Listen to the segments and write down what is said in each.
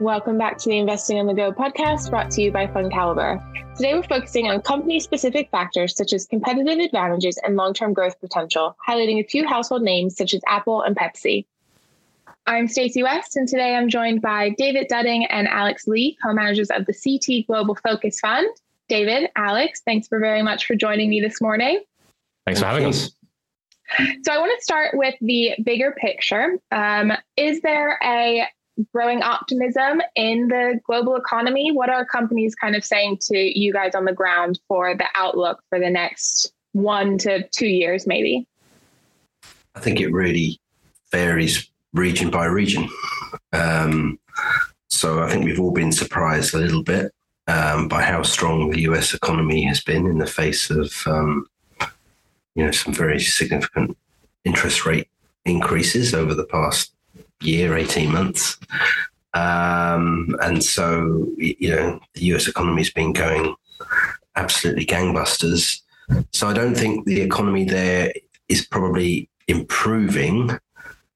Welcome back to the Investing on the Go podcast brought to you by FundCalibre. Today we're focusing on company specific factors such as competitive advantages and long term growth potential, highlighting a few household names such as Apple and Pepsi. I'm Stacey West, and today I'm joined by David Dudding and Alex Lee, co managers of the CT Global Focus Fund. David, Alex, thanks for very much for joining me this morning. Thanks for having us. So, I want to start with the bigger picture. Um, is there a growing optimism in the global economy. What are companies kind of saying to you guys on the ground for the outlook for the next one to two years, maybe? I think it really varies region by region. Um, so I think we've all been surprised a little bit um, by how strong the US economy has been in the face of, um, you know, some very significant interest rate increases over the past year, 18 months. Um, and so, you know, the US economy has been going absolutely gangbusters. So I don't think the economy there is probably improving.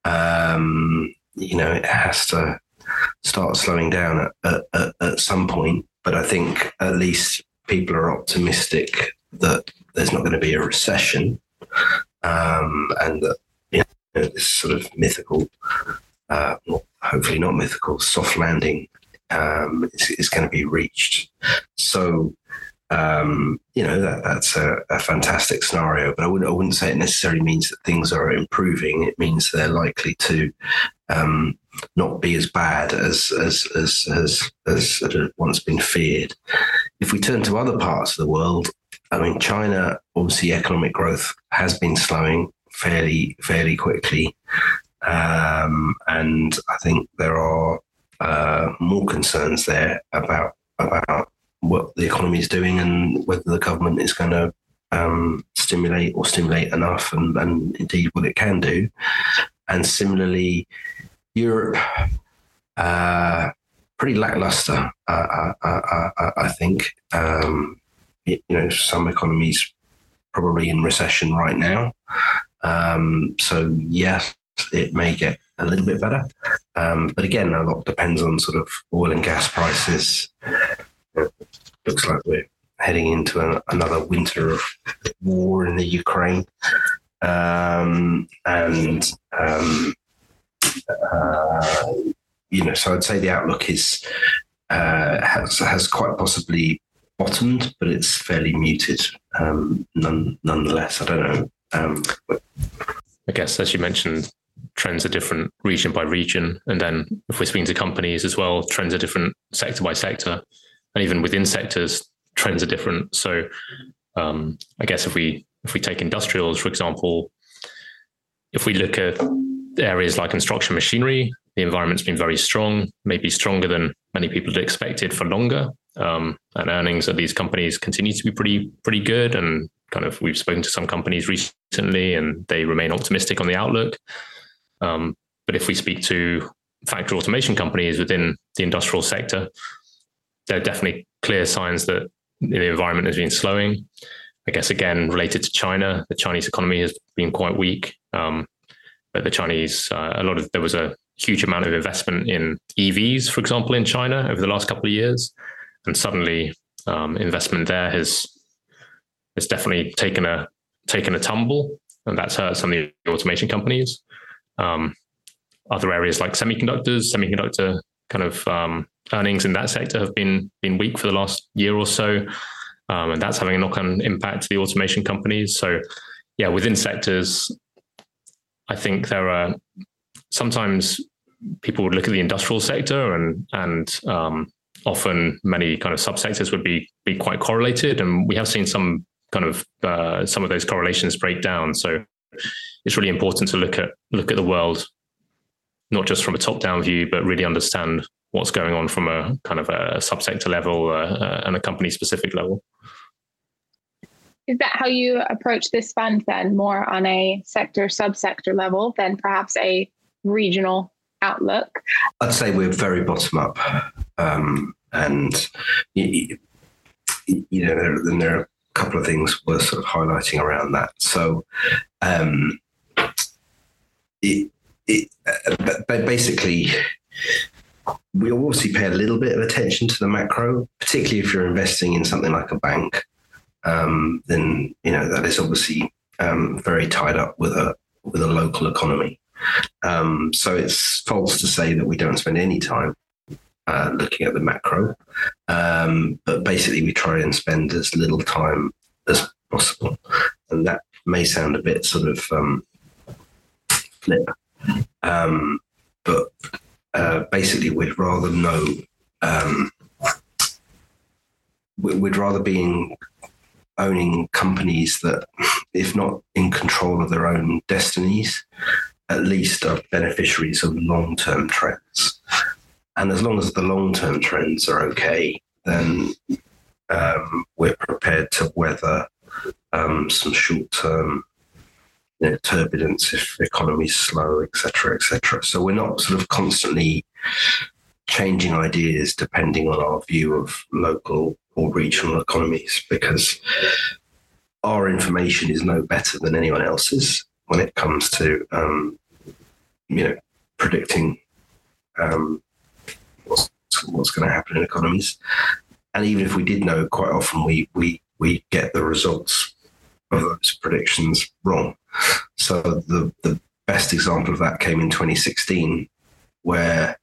Um, you know, it has to start slowing down at, at, at some point. But I think at least people are optimistic that there's not going to be a recession um, and that you know, this sort of mythical uh, hopefully not mythical, soft landing um, is, is, going to be reached. So, um, you know, that, that's a, a, fantastic scenario, but I wouldn't, I wouldn't say it necessarily means that things are improving. It means they're likely to um, not be as bad as, as, as, as, as once been feared. If we turn to other parts of the world, I mean, China, obviously economic growth has been slowing fairly, fairly quickly. Um, and I think there are uh, more concerns there about about what the economy is doing and whether the government is going to um, stimulate or stimulate enough, and, and, indeed what it can do. And similarly, Europe, uh, pretty lackluster, uh, uh, uh I think. Um, you know, some economies probably in recession right now. Um, so yes, it may get a little bit better. Um, but again, a lot depends on sort of oil and gas prices. It looks like we're heading into a, another winter of war in the Ukraine. Um, and, um, uh, you know, so I'd say the outlook is, uh, has, has quite possibly bottomed, but it's fairly muted um, none, nonetheless. I don't know. Um, I guess, as you mentioned, trends are different region by region. And then if we're speaking to companies as well, trends are different sector by sector. And even within sectors, trends are different. So um, I guess if we if we take industrials, for example, if we look at areas like construction machinery, the environment's been very strong, maybe stronger than many people had expected for longer. Um, and earnings of these companies continue to be pretty pretty good. And kind of we've spoken to some companies recently, and they remain optimistic on the outlook. Um, but if we speak to factory automation companies within the industrial sector, there are definitely clear signs that the environment has been slowing. I guess again related to China, the Chinese economy has been quite weak. Um, but the Chinese, uh, a lot of there was a huge amount of investment in EVs, for example, in China over the last couple of years, and suddenly um, investment there has has definitely taken a taken a tumble, and that's hurt some of the automation companies. Um, other areas like semiconductors, semiconductor kind of um, earnings in that sector have been been weak for the last year or so, um, and that's having a knock on impact to the automation companies. So, yeah, within sectors, I think there are sometimes people would look at the industrial sector and and um, often many kind of subsectors would be be quite correlated, and we have seen some kind of uh, some of those correlations break down. So it's really important to look at look at the world not just from a top down view, but really understand what's going on from a kind of a subsector level uh, uh, and a company specific level. Is that how you approach this fund then, more on a sector subsector level than perhaps a regional outlook? I'd say we're very bottom up, um, and you, you know, there, then there are a couple of things worth sort of highlighting around that. So, um, it, it, uh, basically, we obviously pay a little bit of attention to the macro, particularly if you're investing in something like a bank. Um, then you know that is obviously um, very tied up with a with a local economy. Um, so it's false to say that we don't spend any time uh, looking at the macro, um, but basically we try and spend as little time as possible, and that may sound a bit sort of um, flip, um, but uh, basically we'd rather know. Um, we'd rather be in owning companies that, if not in control of their own destinies, at least are beneficiaries of long term trends. And as long as the long term trends are okay, then um, we're prepared to weather um, some short term you know, turbulence if the slow, etc., etc. So we're not sort of constantly changing ideas depending on our view of local or regional economies because our information is no better than anyone else's when it comes to um, you know predicting um, what's what's going to happen in economies. And even if we did know, quite often we we we get the results of those predictions wrong. So the the best example of that came in 2016, where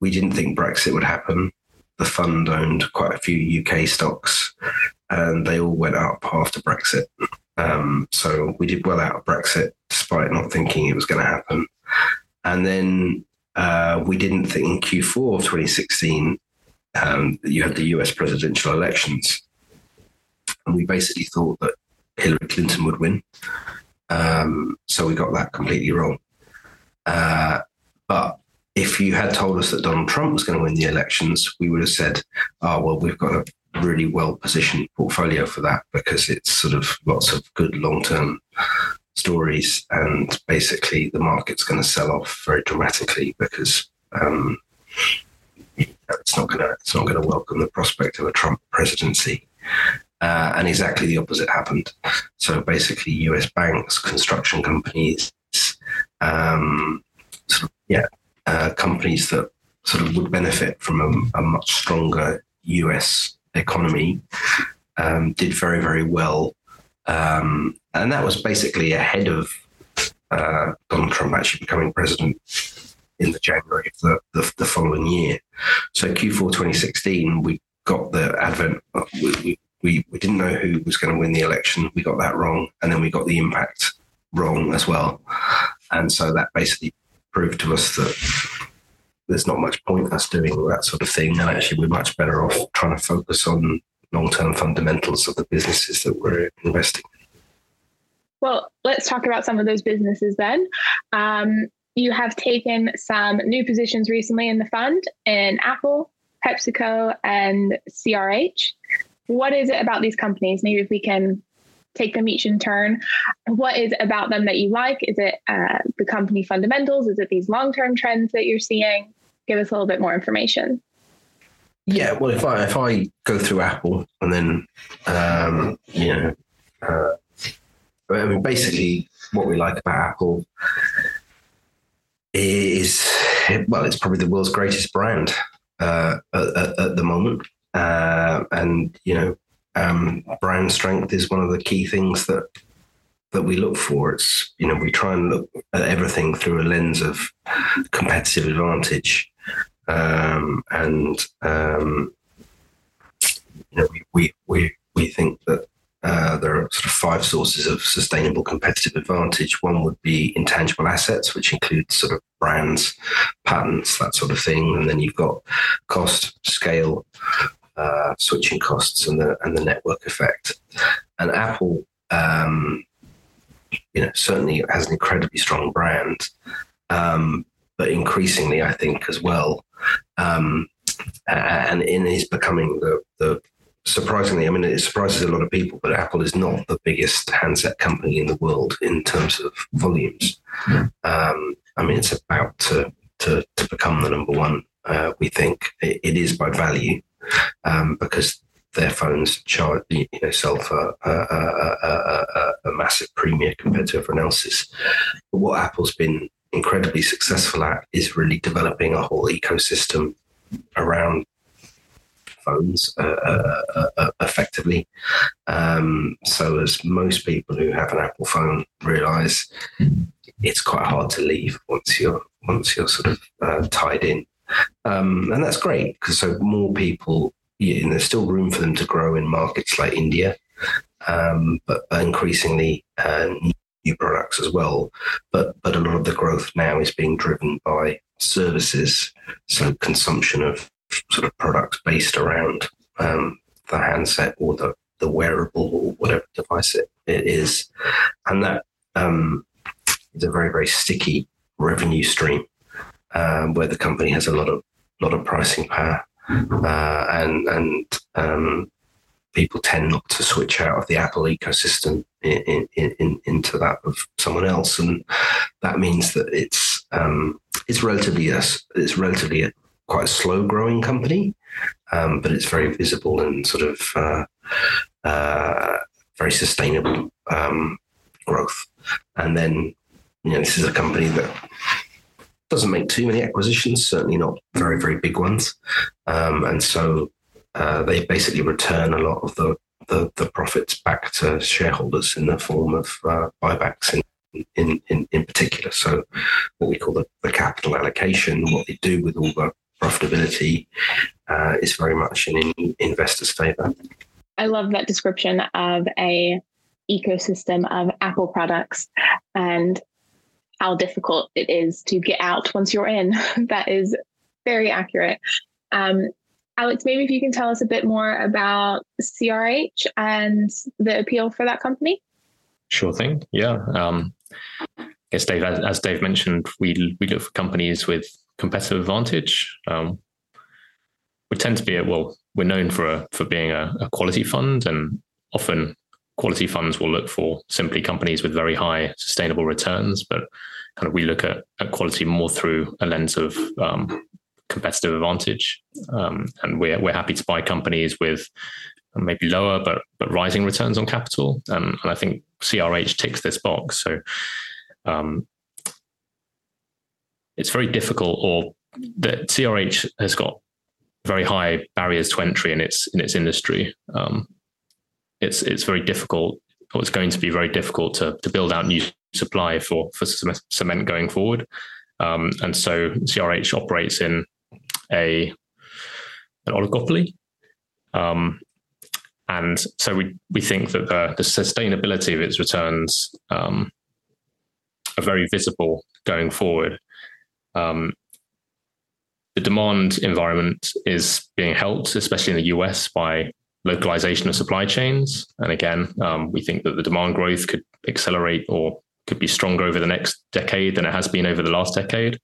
we didn't think Brexit would happen. The fund owned quite a few UK stocks, and they all went up after Brexit. Um, so we did well out of Brexit, despite not thinking it was going to happen. And then uh, we didn't think in Q4 of 2016 um, you had the US presidential elections. And we basically thought that Hillary Clinton would win. Um, so we got that completely wrong. Uh, but if you had told us that Donald Trump was going to win the elections, we would have said, oh, well, we've got a really well positioned portfolio for that because it's sort of lots of good long term stories, and basically the market's going to sell off very dramatically because um, it's not going to it's not going to welcome the prospect of a Trump presidency. Uh, and exactly the opposite happened. So basically, U.S. banks, construction companies, um, sort of, yeah, uh, companies that sort of would benefit from a, a much stronger U.S. economy, um, did very very well um, and that was basically ahead of uh, Donald Trump actually becoming president in the January of the, the, the, following year. So Q4 2016, we got the advent. We, we, we didn't know who was going to win the election. We got that wrong. And then we got the impact wrong as well. And so that basically proved to us that there's not much point us doing that sort of thing. And actually, we're much better off trying to focus on long term fundamentals of the businesses that we're investing in. Well, let's talk about some of those businesses then. Um, you have taken some new positions recently in the fund in Apple, PepsiCo, and CRH. What is it about these companies? Maybe if we can take them each in turn. What is about them that you like? Is it uh, the company fundamentals? Is it these long term trends that you're seeing? Give us a little bit more information. Yeah, well, if I if I go through Apple and then um, you know, uh, I mean, basically, what we like about Apple is well, it's probably the world's greatest brand uh, at, at, the moment, uh, and you know, um, brand strength is one of the key things that that we look for. It's you know, we try and look at everything through a lens of competitive advantage um, and um, you know, we, we, we, we think that uh, there are sort of five sources of sustainable competitive advantage. One would be intangible assets, which includes sort of brands, patents, that sort of thing. And then you've got cost, scale, uh, switching costs, and the and the network effect. And Apple, um, you know, certainly has an incredibly strong brand, um, but increasingly, I think as well, um, and in is becoming the, the surprisingly, I mean, it surprises a lot of people, but Apple is not the biggest handset company in the world in terms of volumes. Mm. Um, I mean, it's about to, to, to become the number one, uh, we think. It, it is by value um, because their phones charge, you know, sell for a, a, a, a, massive premium compared to everyone else's. But what Apple's been incredibly successful at is really developing a whole ecosystem around phones uh, uh, uh, uh, effectively. Um, so, as most people who have an Apple phone realize, it's quite hard to leave once you're once you're sort of uh, tied in, um, and that's great because so more people, and there's still room for them to grow in markets like India, um, but increasingly uh, new products as well. But but a lot of the growth now is being driven by services, so consumption of sort of products based around um, the handset or the, the wearable or whatever device it, it is. And that um, is a very, very sticky revenue stream um, where the company has a lot of lot of pricing power. Uh, and and um, people tend not to switch out of the Apple ecosystem in, in, in, into that of someone else, and that means that it's um, it's relatively a, it's relatively a, quite a slow growing company, um, but it's very visible and sort of uh, uh, very sustainable um, growth. And then, you know, this is a company that doesn't make too many acquisitions, certainly not very, very big ones. Um, and so uh, they basically return a lot of the, the, the, profits back to shareholders in the form of uh, buybacks in in, in, in particular. So, what we call the, the capital allocation, what they do with all the profitability uh, is very much in, in investors' favor. I love that description of a ecosystem of Apple products and how difficult it is to get out once you're in. that is very accurate. Um, Alex, maybe if you can tell us a bit more about CRH and the appeal for that company. Sure thing. Yeah. Um, I guess Dave, as, as, Dave mentioned, we we look for companies with competitive advantage. Um, we tend to be a, well, we're known for a, for being a, a, quality fund, and often quality funds will look for simply companies with very high sustainable returns. But kind of we look at, at quality more through a lens of um, competitive advantage, um, and we're we're happy to buy companies with maybe lower but but rising returns on capital. Um, and I think CRH ticks this box. So um, it's very difficult, or that CRH has got very high barriers to entry in its in its industry. Um, it's it's very difficult, or it's going to be very difficult to to build out new supply for for cement going forward. Um, and so CRH operates in a an oligopoly. Um, and so we, we think that the, the sustainability of its returns um, are very visible going forward. Um, the demand environment is being helped, especially in the US, by localization of supply chains. And again, um, we think that the demand growth could accelerate or could be stronger over the next decade than it has been over the last decade.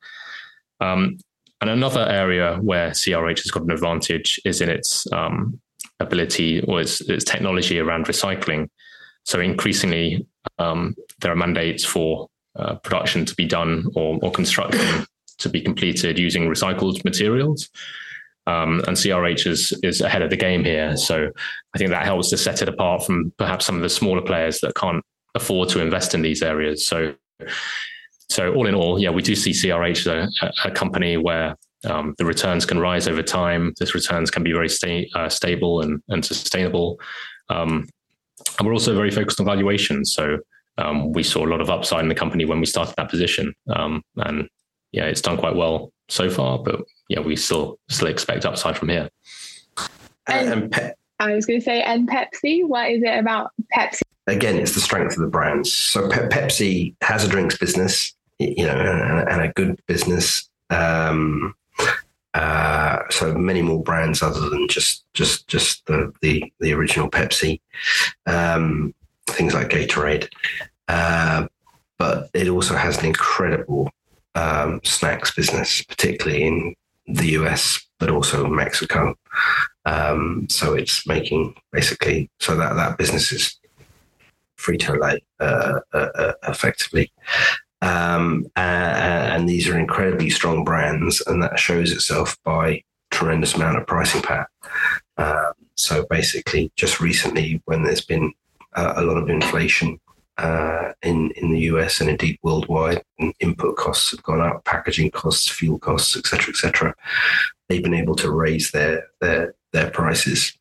Um, and another area where CRH has got an advantage is in its um, ability or its, its, technology around recycling. So increasingly, um, there are mandates for uh, production to be done or, or construction to be completed using recycled materials. Um, and CRH is, is ahead of the game here. So I think that helps to set it apart from perhaps some of the smaller players that can't afford to invest in these areas. So, so all in all, yeah, we do see CRH as a, a company where um, the returns can rise over time. This returns can be very sta- uh, stable and, and sustainable. Um, and we're also very focused on valuation. So um, we saw a lot of upside in the company when we started that position. Um, and yeah, it's done quite well so far, but yeah, we still still expect upside from here. And, Pe- I was going to say, and Pepsi, what is it about Pepsi? Again, it's the strength of the brands. So Pe- Pepsi has a drinks business, you know, and, and a good business. Um, uh, so many more brands other than just just just the the, the original Pepsi, um, things like Gatorade. Uh, but it also has an incredible um, snacks business, particularly in the US, but also Mexico. Um, so it's making basically so that that business is Frito Lay uh, uh, uh, effectively. Um, and, and, these are incredibly strong brands, and that shows itself by tremendous amount of pricing power. Um, so basically, just recently, when there's been a lot of inflation uh, in in the US and indeed worldwide. And input costs have gone up, packaging costs, fuel costs, etc., etc. They've been able to raise their their their prices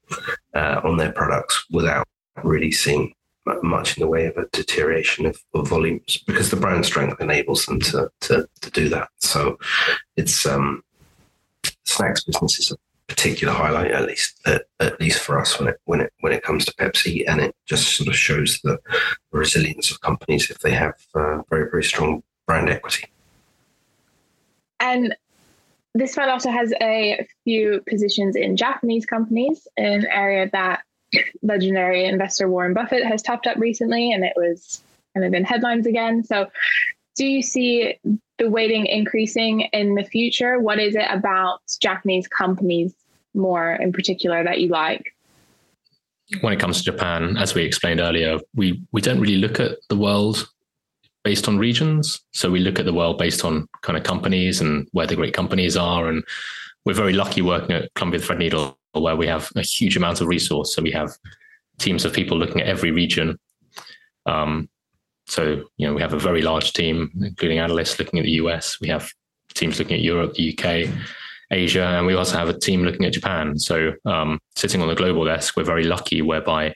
uh, on their products without really seeing much in the way of a deterioration of, of, volumes because the brand strength enables them to to, to do that. So it's um, snacks business is a particular highlight, at least at, at, least for us when it when it when it comes to Pepsi, and it just sort of shows the resilience of companies if they have uh, very very strong brand equity. And this fund also has a few positions in Japanese companies, an area that legendary investor Warren Buffett has topped up recently, and it was kind of in headlines again. So, do you see the weighting increasing in the future? What is it about Japanese companies more in particular that you like? When it comes to Japan, as we explained earlier, we, we don't really look at the world based on regions. So we look at the world based on kind of companies and where the great companies are. And we're very lucky working at Columbia Threadneedle where we have a huge amount of resource. So we have teams of people looking at every region. Um, so, you know, we have a very large team, including analysts looking at the US. We have teams looking at Europe, the UK, Asia, and we also have a team looking at Japan. So, um, sitting on the global desk, we're very lucky whereby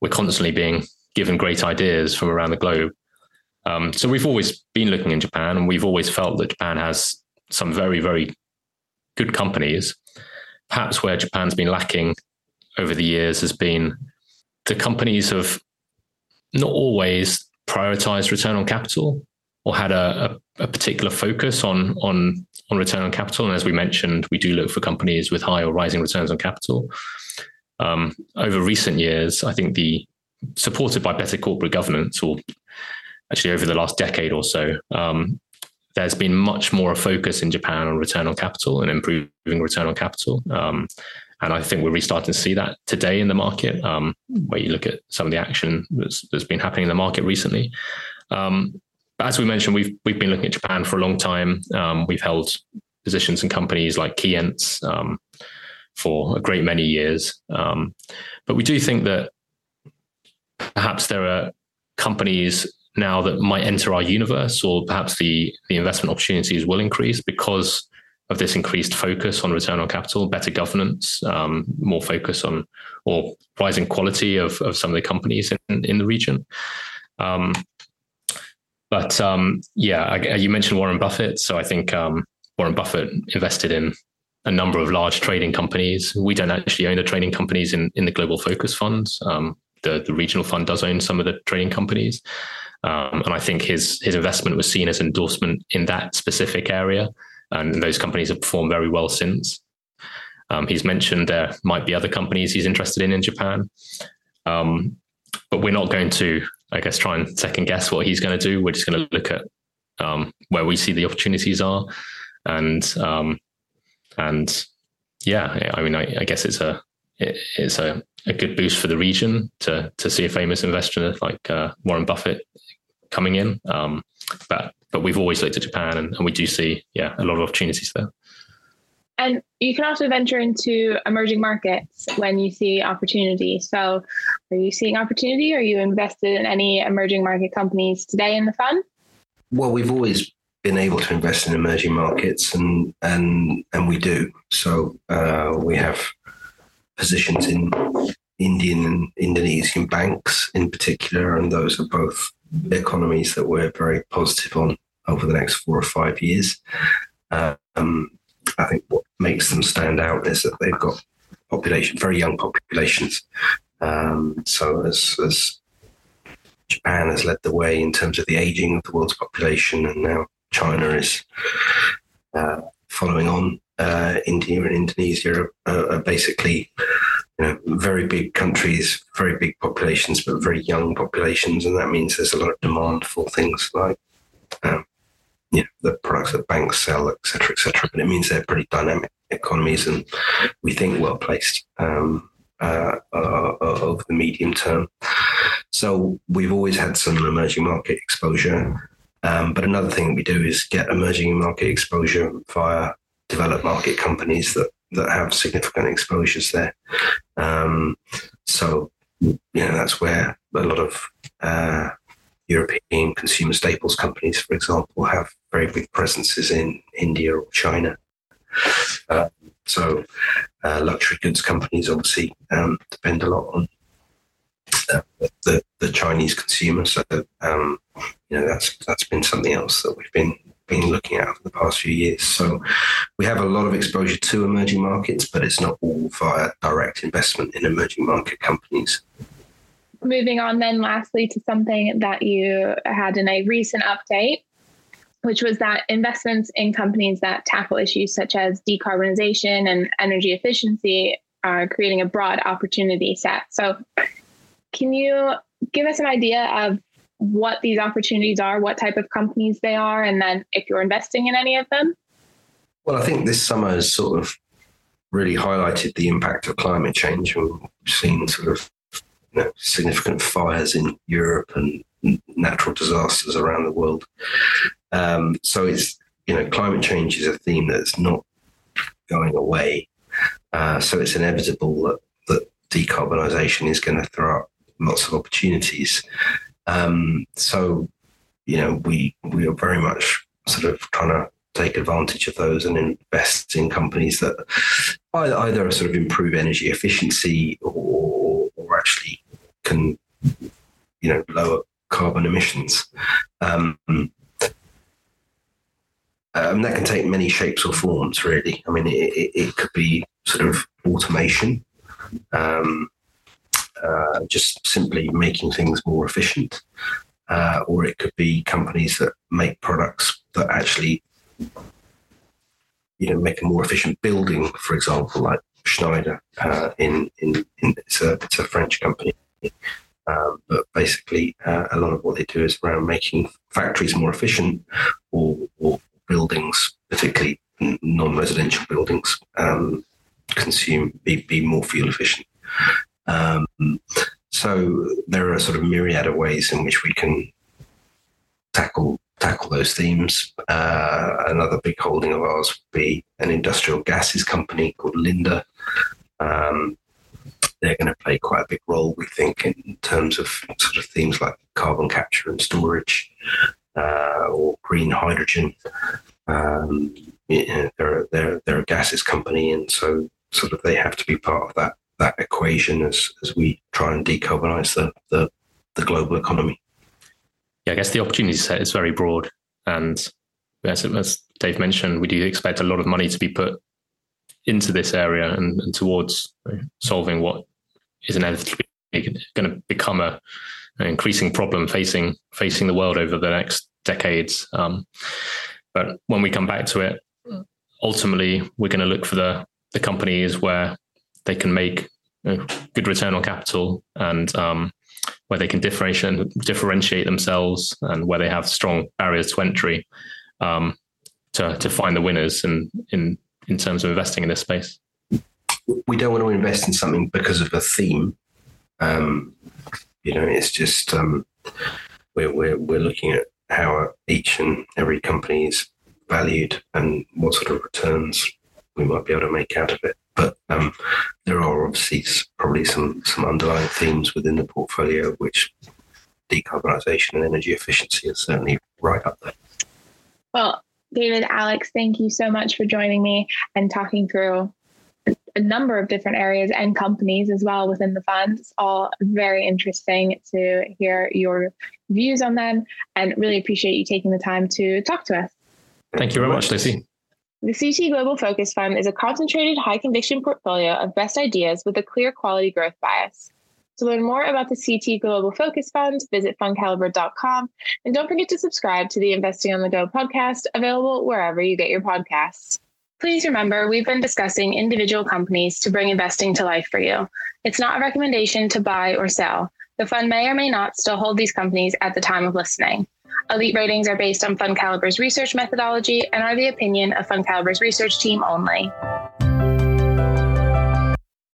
we're constantly being given great ideas from around the globe. Um, so, we've always been looking in Japan, and we've always felt that Japan has some very, very good companies. Perhaps where Japan's been lacking over the years has been the companies have not always prioritized return on capital or had a, a, a, particular focus on on on return on capital. And as we mentioned, we do look for companies with high or rising returns on capital. Um, over recent years, I think the supported by better corporate governance, or actually over the last decade or so, um, there's been much more a focus in Japan on return on capital and improving return on capital. Um, and I think we're restarting to see that today in the market, um, where you look at some of the action that's, that's been happening in the market recently. Um, as we mentioned, we've we've been looking at Japan for a long time. Um, we've held positions in companies like Keyence um, for a great many years. Um, but we do think that perhaps there are companies now that might enter our universe, or perhaps the the investment opportunities will increase because of this increased focus on return on capital, better governance, um, more focus on or rising quality of, of some of the companies in, in the region. Um, but um, yeah, I, you mentioned Warren Buffett. So I think um, Warren Buffett invested in a number of large trading companies. We don't actually own the trading companies in, in the global focus funds. Um, the, the regional fund does own some of the trading companies. Um, and I think his his investment was seen as endorsement in that specific area and those companies have performed very well since. Um, he's mentioned there might be other companies he's interested in in Japan, um, but we're not going to, I guess, try and second guess what he's going to do. We're just going to look at um, where we see the opportunities are, and um, and yeah, I mean, I, I guess it's a it, it's a, a good boost for the region to to see a famous investor like uh, Warren Buffett coming in. Um, but but we've always looked at Japan and, and we do see, yeah, a lot of opportunities there. And you can also venture into emerging markets when you see opportunity. So, are you seeing opportunity? Are you invested in any emerging market companies today in the fund? Well, we've always been able to invest in emerging markets, and and and we do. So uh, we have positions in Indian and Indonesian banks in particular, and those are both economies that we're very positive on over the next four or five years. Um, I think what makes them stand out is that they've got population, very young populations. Um, so as, as Japan has led the way in terms of the aging of the world's population, and now China is uh, following on. Uh, India and Indonesia are, are basically you know, very big countries, very big populations, but very young populations, and that means there's a lot of demand for things like, um, you know, the products that banks sell, et cetera, et cetera. But it means they're pretty dynamic economies, and we think well placed um, uh, uh, over the medium term. So we've always had some emerging market exposure. Um, but another thing we do is get emerging market exposure via developed market companies that that have significant exposures there. Um, so, you know, that's where a lot of uh, European consumer staples companies, for example, have very big presences in India or China. Uh, so, uh, luxury goods companies obviously um, depend a lot on uh, the the Chinese consumer. So, um, you know, that's that's been something else that we've been been looking at for the past few years. So, we have a lot of exposure to emerging markets, but it's not all via direct investment in emerging market companies. Moving on, then, lastly, to something that you had in a recent update which was that investments in companies that tackle issues such as decarbonization and energy efficiency are creating a broad opportunity set. So, can you give us an idea of what these opportunities are, what type of companies they are, and then if you're investing in any of them? Well, I think this summer has sort of really highlighted the impact of climate change. We've seen sort of you know, significant fires in Europe and natural disasters around the world. Um, so it's you know climate change is a theme that's not going away. Uh, so it's inevitable that that decarbonisation is going to throw up lots of opportunities. Um, so you know we we are very much sort of trying to take advantage of those and invest in companies that either sort of improve energy efficiency or, or actually can you know lower carbon emissions. Um, um, that can take many shapes or forms, really. I mean, it, it, it could be sort of automation, um, uh, just simply making things more efficient, uh, or it could be companies that make products that actually, you know, make a more efficient building. For example, like Schneider uh, in, in, in it's a it's a French company. Um, but basically, uh, a lot of what they do is around making factories more efficient or, or buildings, particularly non-residential buildings, um, consume be, be more fuel efficient. Um, so there are sort of myriad of ways in which we can tackle tackle those themes. Uh, another big holding of ours would be an industrial gases company called Linde. Um, they're going to play quite a big role, we think, in terms of sort of themes like carbon capture and storage uh, or green hydrogen. Um, they're, they're, they're a gases company, and so sort of they have to be part of that that equation as, as we try and decarbonize the, the, the global economy. Yeah, I guess the opportunity set is very broad. And as, as Dave mentioned, we do expect a lot of money to be put into this area and, and towards solving what is inevitably going to become a, an increasing problem facing facing the world over the next decades. Um, but when we come back to it, ultimately we're going to look for the the companies where they can make know, good return on capital and um, where they can differentiate differentiate themselves and where they have strong barriers to entry um, to to find the winners in in in terms of investing in this space we don't want to invest in something because of a theme. Um, you know, it's just um, we're, we're we're looking at how each and every company is valued and what sort of returns we might be able to make out of it. But um, there are obviously probably some some underlying themes within the portfolio which decarbonisation and energy efficiency is certainly right up there. Well, David, Alex, thank you so much for joining me and talking through a number of different areas and companies as well within the fund. It's all very interesting to hear your views on them and really appreciate you taking the time to talk to us. Thank you very much, Lucy. The CT Global Focus Fund is a concentrated high conviction portfolio of best ideas with a clear quality growth bias. To learn more about the CT Global Focus Fund, visit fundcalibre.com and don't forget to subscribe to the Investing on the Go podcast, available wherever you get your podcasts. Please remember, we've been discussing individual companies to bring investing to life for you. It's not a recommendation to buy or sell. The fund may or may not still hold these companies at the time of listening. Elite ratings are based on FundCalibre's research methodology and are the opinion of FundCalibre's research team only.